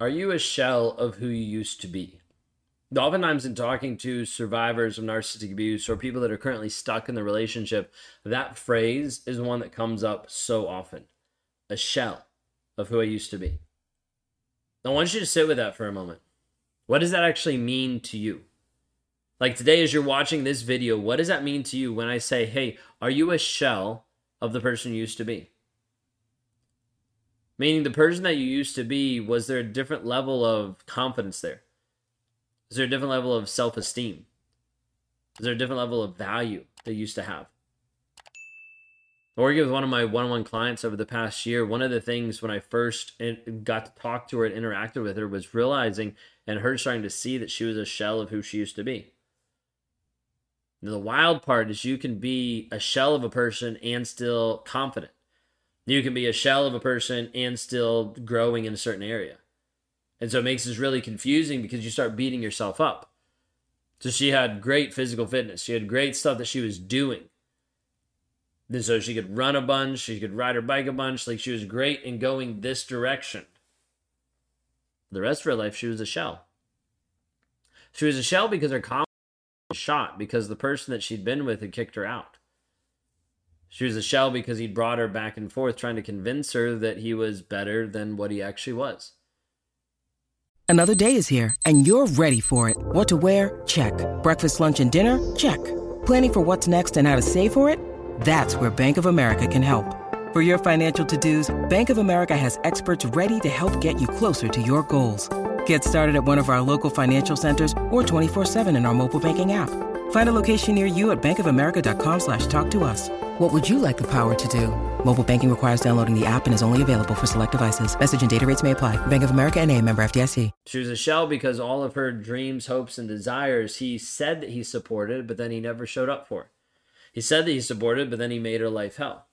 Are you a shell of who you used to be? Oftentimes, in talking to survivors of narcissistic abuse or people that are currently stuck in the relationship, that phrase is one that comes up so often a shell of who I used to be. I want you to sit with that for a moment. What does that actually mean to you? Like today, as you're watching this video, what does that mean to you when I say, hey, are you a shell of the person you used to be? Meaning the person that you used to be, was there a different level of confidence there? Is there a different level of self esteem? Is there a different level of value you used to have? Working with one of my one on one clients over the past year, one of the things when I first got to talk to her and interacted with her was realizing and her starting to see that she was a shell of who she used to be. Now, the wild part is you can be a shell of a person and still confident. You can be a shell of a person and still growing in a certain area. And so it makes this really confusing because you start beating yourself up. So she had great physical fitness. She had great stuff that she was doing. And so she could run a bunch, she could ride her bike a bunch. Like she was great in going this direction. The rest of her life, she was a shell. She was a shell because her confidence was shot because the person that she'd been with had kicked her out. She was a shell because he'd brought her back and forth trying to convince her that he was better than what he actually was. Another day is here and you're ready for it. What to wear? Check. Breakfast, lunch, and dinner? Check. Planning for what's next and how to save for it? That's where Bank of America can help. For your financial to-dos, Bank of America has experts ready to help get you closer to your goals. Get started at one of our local financial centers or 24-7 in our mobile banking app. Find a location near you at bankofamerica.com slash talk to us. What would you like the power to do? Mobile banking requires downloading the app and is only available for select devices. Message and data rates may apply. Bank of America and a member FDIC. She was a shell because all of her dreams, hopes, and desires he said that he supported, but then he never showed up for. He said that he supported, but then he made her life hell.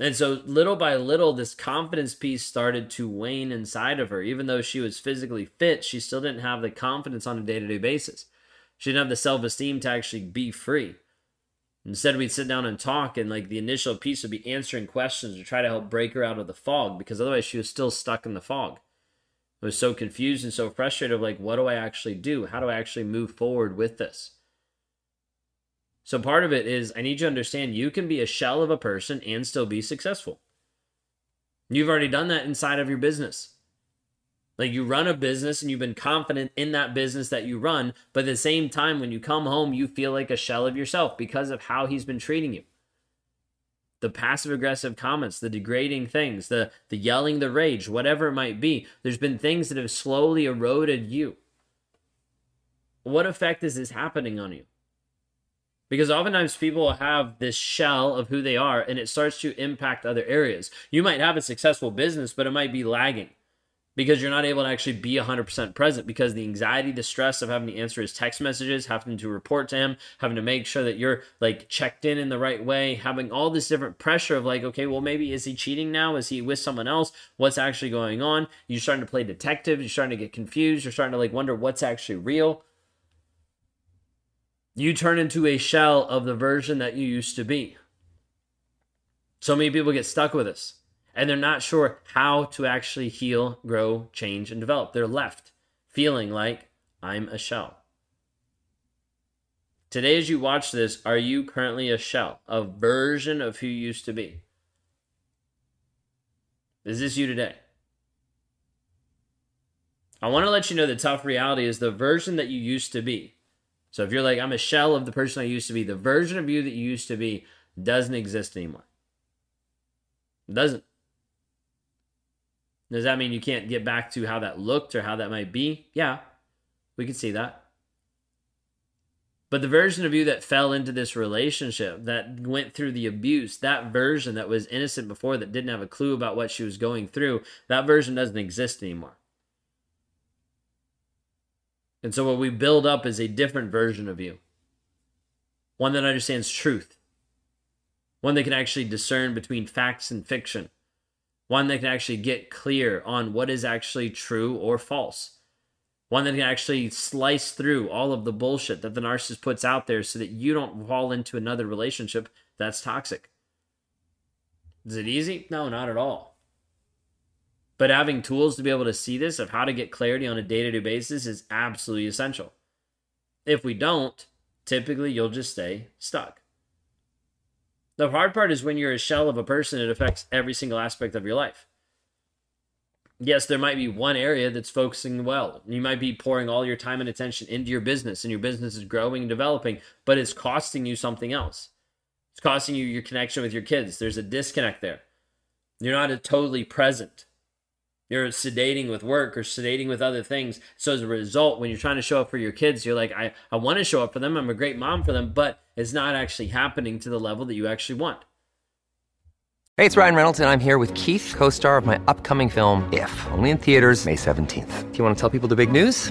And so little by little, this confidence piece started to wane inside of her. Even though she was physically fit, she still didn't have the confidence on a day to day basis. She didn't have the self esteem to actually be free. Instead, we'd sit down and talk, and like the initial piece would be answering questions to try to help break her out of the fog because otherwise she was still stuck in the fog. I was so confused and so frustrated of like, what do I actually do? How do I actually move forward with this? So part of it is I need you to understand you can be a shell of a person and still be successful. You've already done that inside of your business. Like you run a business and you've been confident in that business that you run, but at the same time, when you come home, you feel like a shell of yourself because of how he's been treating you. The passive aggressive comments, the degrading things, the the yelling, the rage, whatever it might be. There's been things that have slowly eroded you. What effect is this happening on you? Because oftentimes people have this shell of who they are and it starts to impact other areas. You might have a successful business, but it might be lagging because you're not able to actually be 100% present because the anxiety the stress of having to answer his text messages having to report to him having to make sure that you're like checked in in the right way having all this different pressure of like okay well maybe is he cheating now? Is he with someone else? What's actually going on? You're starting to play detective. You're starting to get confused. You're starting to like wonder what's actually real. You turn into a shell of the version that you used to be. So many people get stuck with this and they're not sure how to actually heal, grow, change, and develop. They're left feeling like I'm a shell. Today, as you watch this, are you currently a shell, a version of who you used to be? Is this you today? I want to let you know the tough reality is the version that you used to be. So if you're like, I'm a shell of the person I used to be, the version of you that you used to be doesn't exist anymore. It doesn't. Does that mean you can't get back to how that looked or how that might be? Yeah, we can see that. But the version of you that fell into this relationship, that went through the abuse, that version that was innocent before, that didn't have a clue about what she was going through, that version doesn't exist anymore. And so what we build up is a different version of you one that understands truth, one that can actually discern between facts and fiction, one that can actually get clear on what is actually true or false, one that can actually slice through all of the bullshit that the narcissist puts out there so that you don't fall into another relationship that's toxic. Is it easy? No, not at all. But having tools to be able to see this of how to get clarity on a day to day basis is absolutely essential. If we don't, typically you'll just stay stuck. The hard part is when you're a shell of a person, it affects every single aspect of your life. Yes, there might be one area that's focusing well. You might be pouring all your time and attention into your business, and your business is growing and developing, but it's costing you something else. It's costing you your connection with your kids. There's a disconnect there. You're not totally present. You're sedating with work or sedating with other things. So as a result, when you're trying to show up for your kids, you're like, I, I want to show up for them. I'm a great mom for them, but it's not actually happening to the level that you actually want. Hey, it's Ryan Reynolds, and I'm here with Keith, co star of my upcoming film, If, only in theaters, May 17th. Do you want to tell people the big news?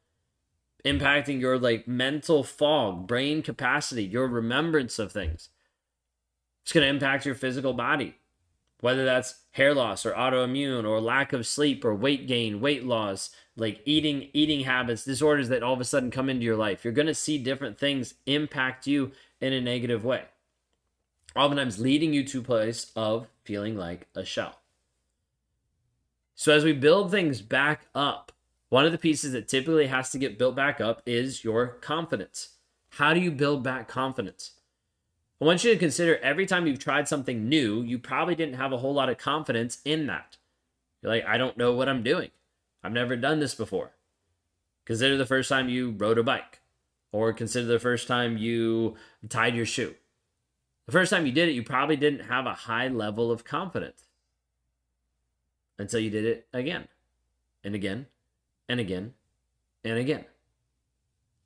impacting your like mental fog, brain capacity, your remembrance of things. It's going to impact your physical body, whether that's hair loss or autoimmune or lack of sleep or weight gain, weight loss, like eating eating habits, disorders that all of a sudden come into your life. You're going to see different things impact you in a negative way. Oftentimes leading you to a place of feeling like a shell. So as we build things back up, one of the pieces that typically has to get built back up is your confidence. How do you build back confidence? I want you to consider every time you've tried something new, you probably didn't have a whole lot of confidence in that. You're like, I don't know what I'm doing. I've never done this before. Consider the first time you rode a bike, or consider the first time you tied your shoe. The first time you did it, you probably didn't have a high level of confidence until you did it again and again and again and again.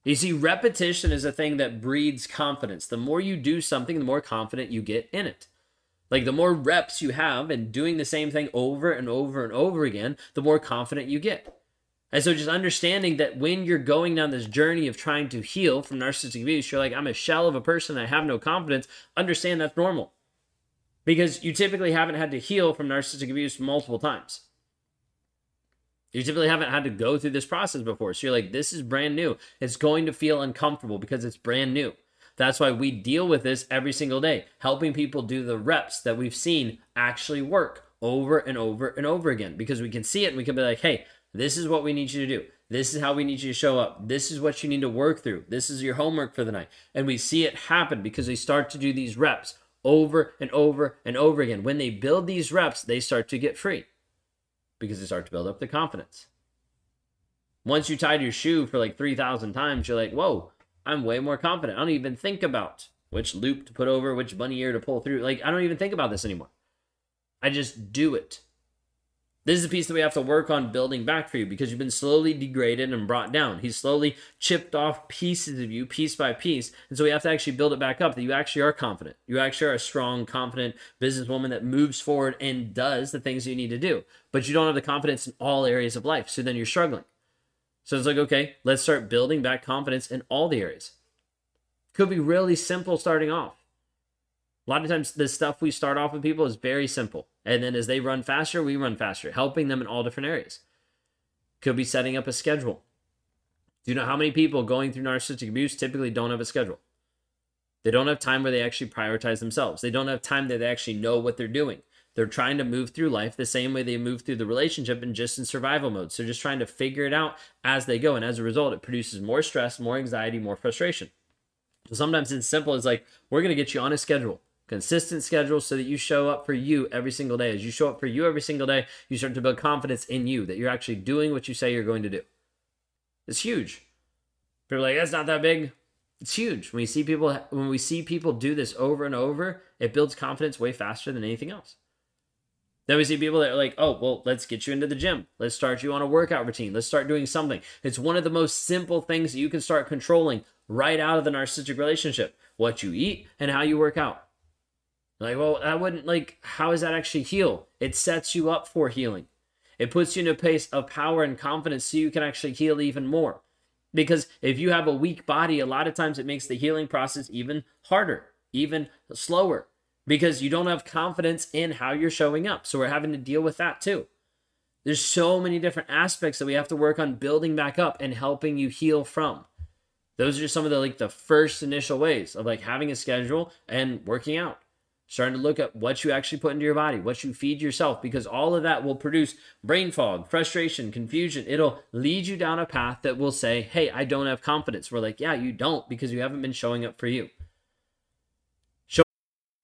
You see, repetition is a thing that breeds confidence. The more you do something, the more confident you get in it. Like the more reps you have and doing the same thing over and over and over again, the more confident you get. And so just understanding that when you're going down this journey of trying to heal from narcissistic abuse, you're like, I'm a shell of a person, I have no confidence, understand that's normal. Because you typically haven't had to heal from narcissistic abuse multiple times. You typically haven't had to go through this process before. So you're like, this is brand new. It's going to feel uncomfortable because it's brand new. That's why we deal with this every single day, helping people do the reps that we've seen actually work over and over and over again because we can see it and we can be like, hey, this is what we need you to do. This is how we need you to show up. This is what you need to work through. This is your homework for the night. And we see it happen because they start to do these reps over and over and over again. When they build these reps, they start to get free because they start to build up the confidence. Once you tied your shoe for like 3,000 times, you're like, whoa, I'm way more confident. I don't even think about which loop to put over, which bunny ear to pull through. Like, I don't even think about this anymore. I just do it. This is a piece that we have to work on building back for you because you've been slowly degraded and brought down. He's slowly chipped off pieces of you piece by piece. And so we have to actually build it back up that you actually are confident. You actually are a strong, confident businesswoman that moves forward and does the things you need to do. But you don't have the confidence in all areas of life. So then you're struggling. So it's like, okay, let's start building back confidence in all the areas. Could be really simple starting off. A lot of times, the stuff we start off with people is very simple. And then as they run faster, we run faster, helping them in all different areas. Could be setting up a schedule. Do you know how many people going through narcissistic abuse typically don't have a schedule? They don't have time where they actually prioritize themselves. They don't have time that they actually know what they're doing. They're trying to move through life the same way they move through the relationship and just in survival mode. So just trying to figure it out as they go. And as a result, it produces more stress, more anxiety, more frustration. So sometimes it's simple as like, we're going to get you on a schedule consistent schedule so that you show up for you every single day. As you show up for you every single day, you start to build confidence in you that you're actually doing what you say you're going to do. It's huge. People are like, that's not that big. It's huge. When we see people when we see people do this over and over, it builds confidence way faster than anything else. Then we see people that are like, oh, well, let's get you into the gym. Let's start you on a workout routine. Let's start doing something. It's one of the most simple things that you can start controlling right out of the narcissistic relationship what you eat and how you work out. Like, well, that wouldn't like how does that actually heal? It sets you up for healing. It puts you in a place of power and confidence so you can actually heal even more. Because if you have a weak body, a lot of times it makes the healing process even harder, even slower, because you don't have confidence in how you're showing up. So we're having to deal with that too. There's so many different aspects that we have to work on building back up and helping you heal from. Those are some of the like the first initial ways of like having a schedule and working out starting to look at what you actually put into your body, what you feed yourself, because all of that will produce brain fog, frustration, confusion. It'll lead you down a path that will say, Hey, I don't have confidence. We're like, Yeah, you don't because you haven't been showing up for you.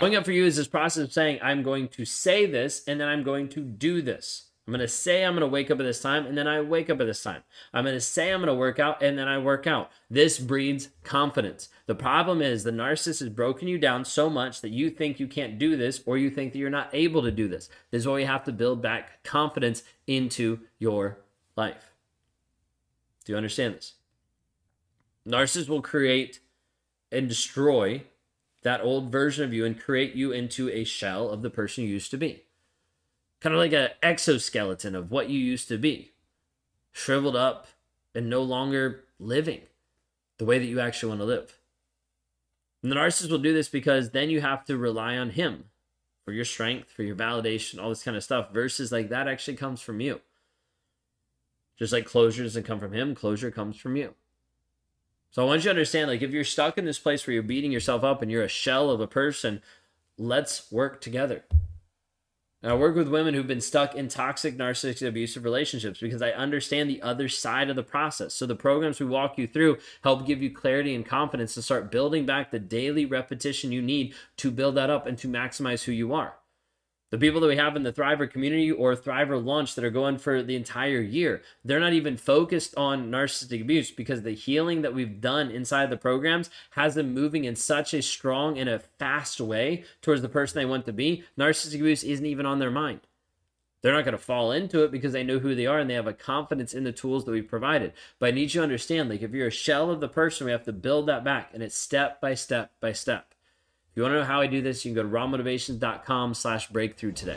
Showing up for you is this process of saying, I'm going to say this and then I'm going to do this. I'm going to say I'm going to wake up at this time and then I wake up at this time. I'm going to say I'm going to work out and then I work out. This breeds confidence. The problem is the narcissist has broken you down so much that you think you can't do this or you think that you're not able to do this. This is why you have to build back confidence into your life. Do you understand this? Narcissists will create and destroy that old version of you and create you into a shell of the person you used to be. Kind of like an exoskeleton of what you used to be, shriveled up and no longer living the way that you actually want to live. And the narcissist will do this because then you have to rely on him for your strength, for your validation, all this kind of stuff, versus like that actually comes from you. Just like closure doesn't come from him, closure comes from you. So I want you to understand like if you're stuck in this place where you're beating yourself up and you're a shell of a person, let's work together. And I work with women who've been stuck in toxic, narcissistic, abusive relationships because I understand the other side of the process. So the programs we walk you through help give you clarity and confidence to start building back the daily repetition you need to build that up and to maximize who you are. The people that we have in the Thriver community or Thriver launch that are going for the entire year, they're not even focused on narcissistic abuse because the healing that we've done inside the programs has them moving in such a strong and a fast way towards the person they want to be. Narcissistic abuse isn't even on their mind. They're not going to fall into it because they know who they are and they have a confidence in the tools that we've provided. But I need you to understand like, if you're a shell of the person, we have to build that back and it's step by step by step. If you want to know how I do this, you can go to rawmotivations.com slash breakthrough today.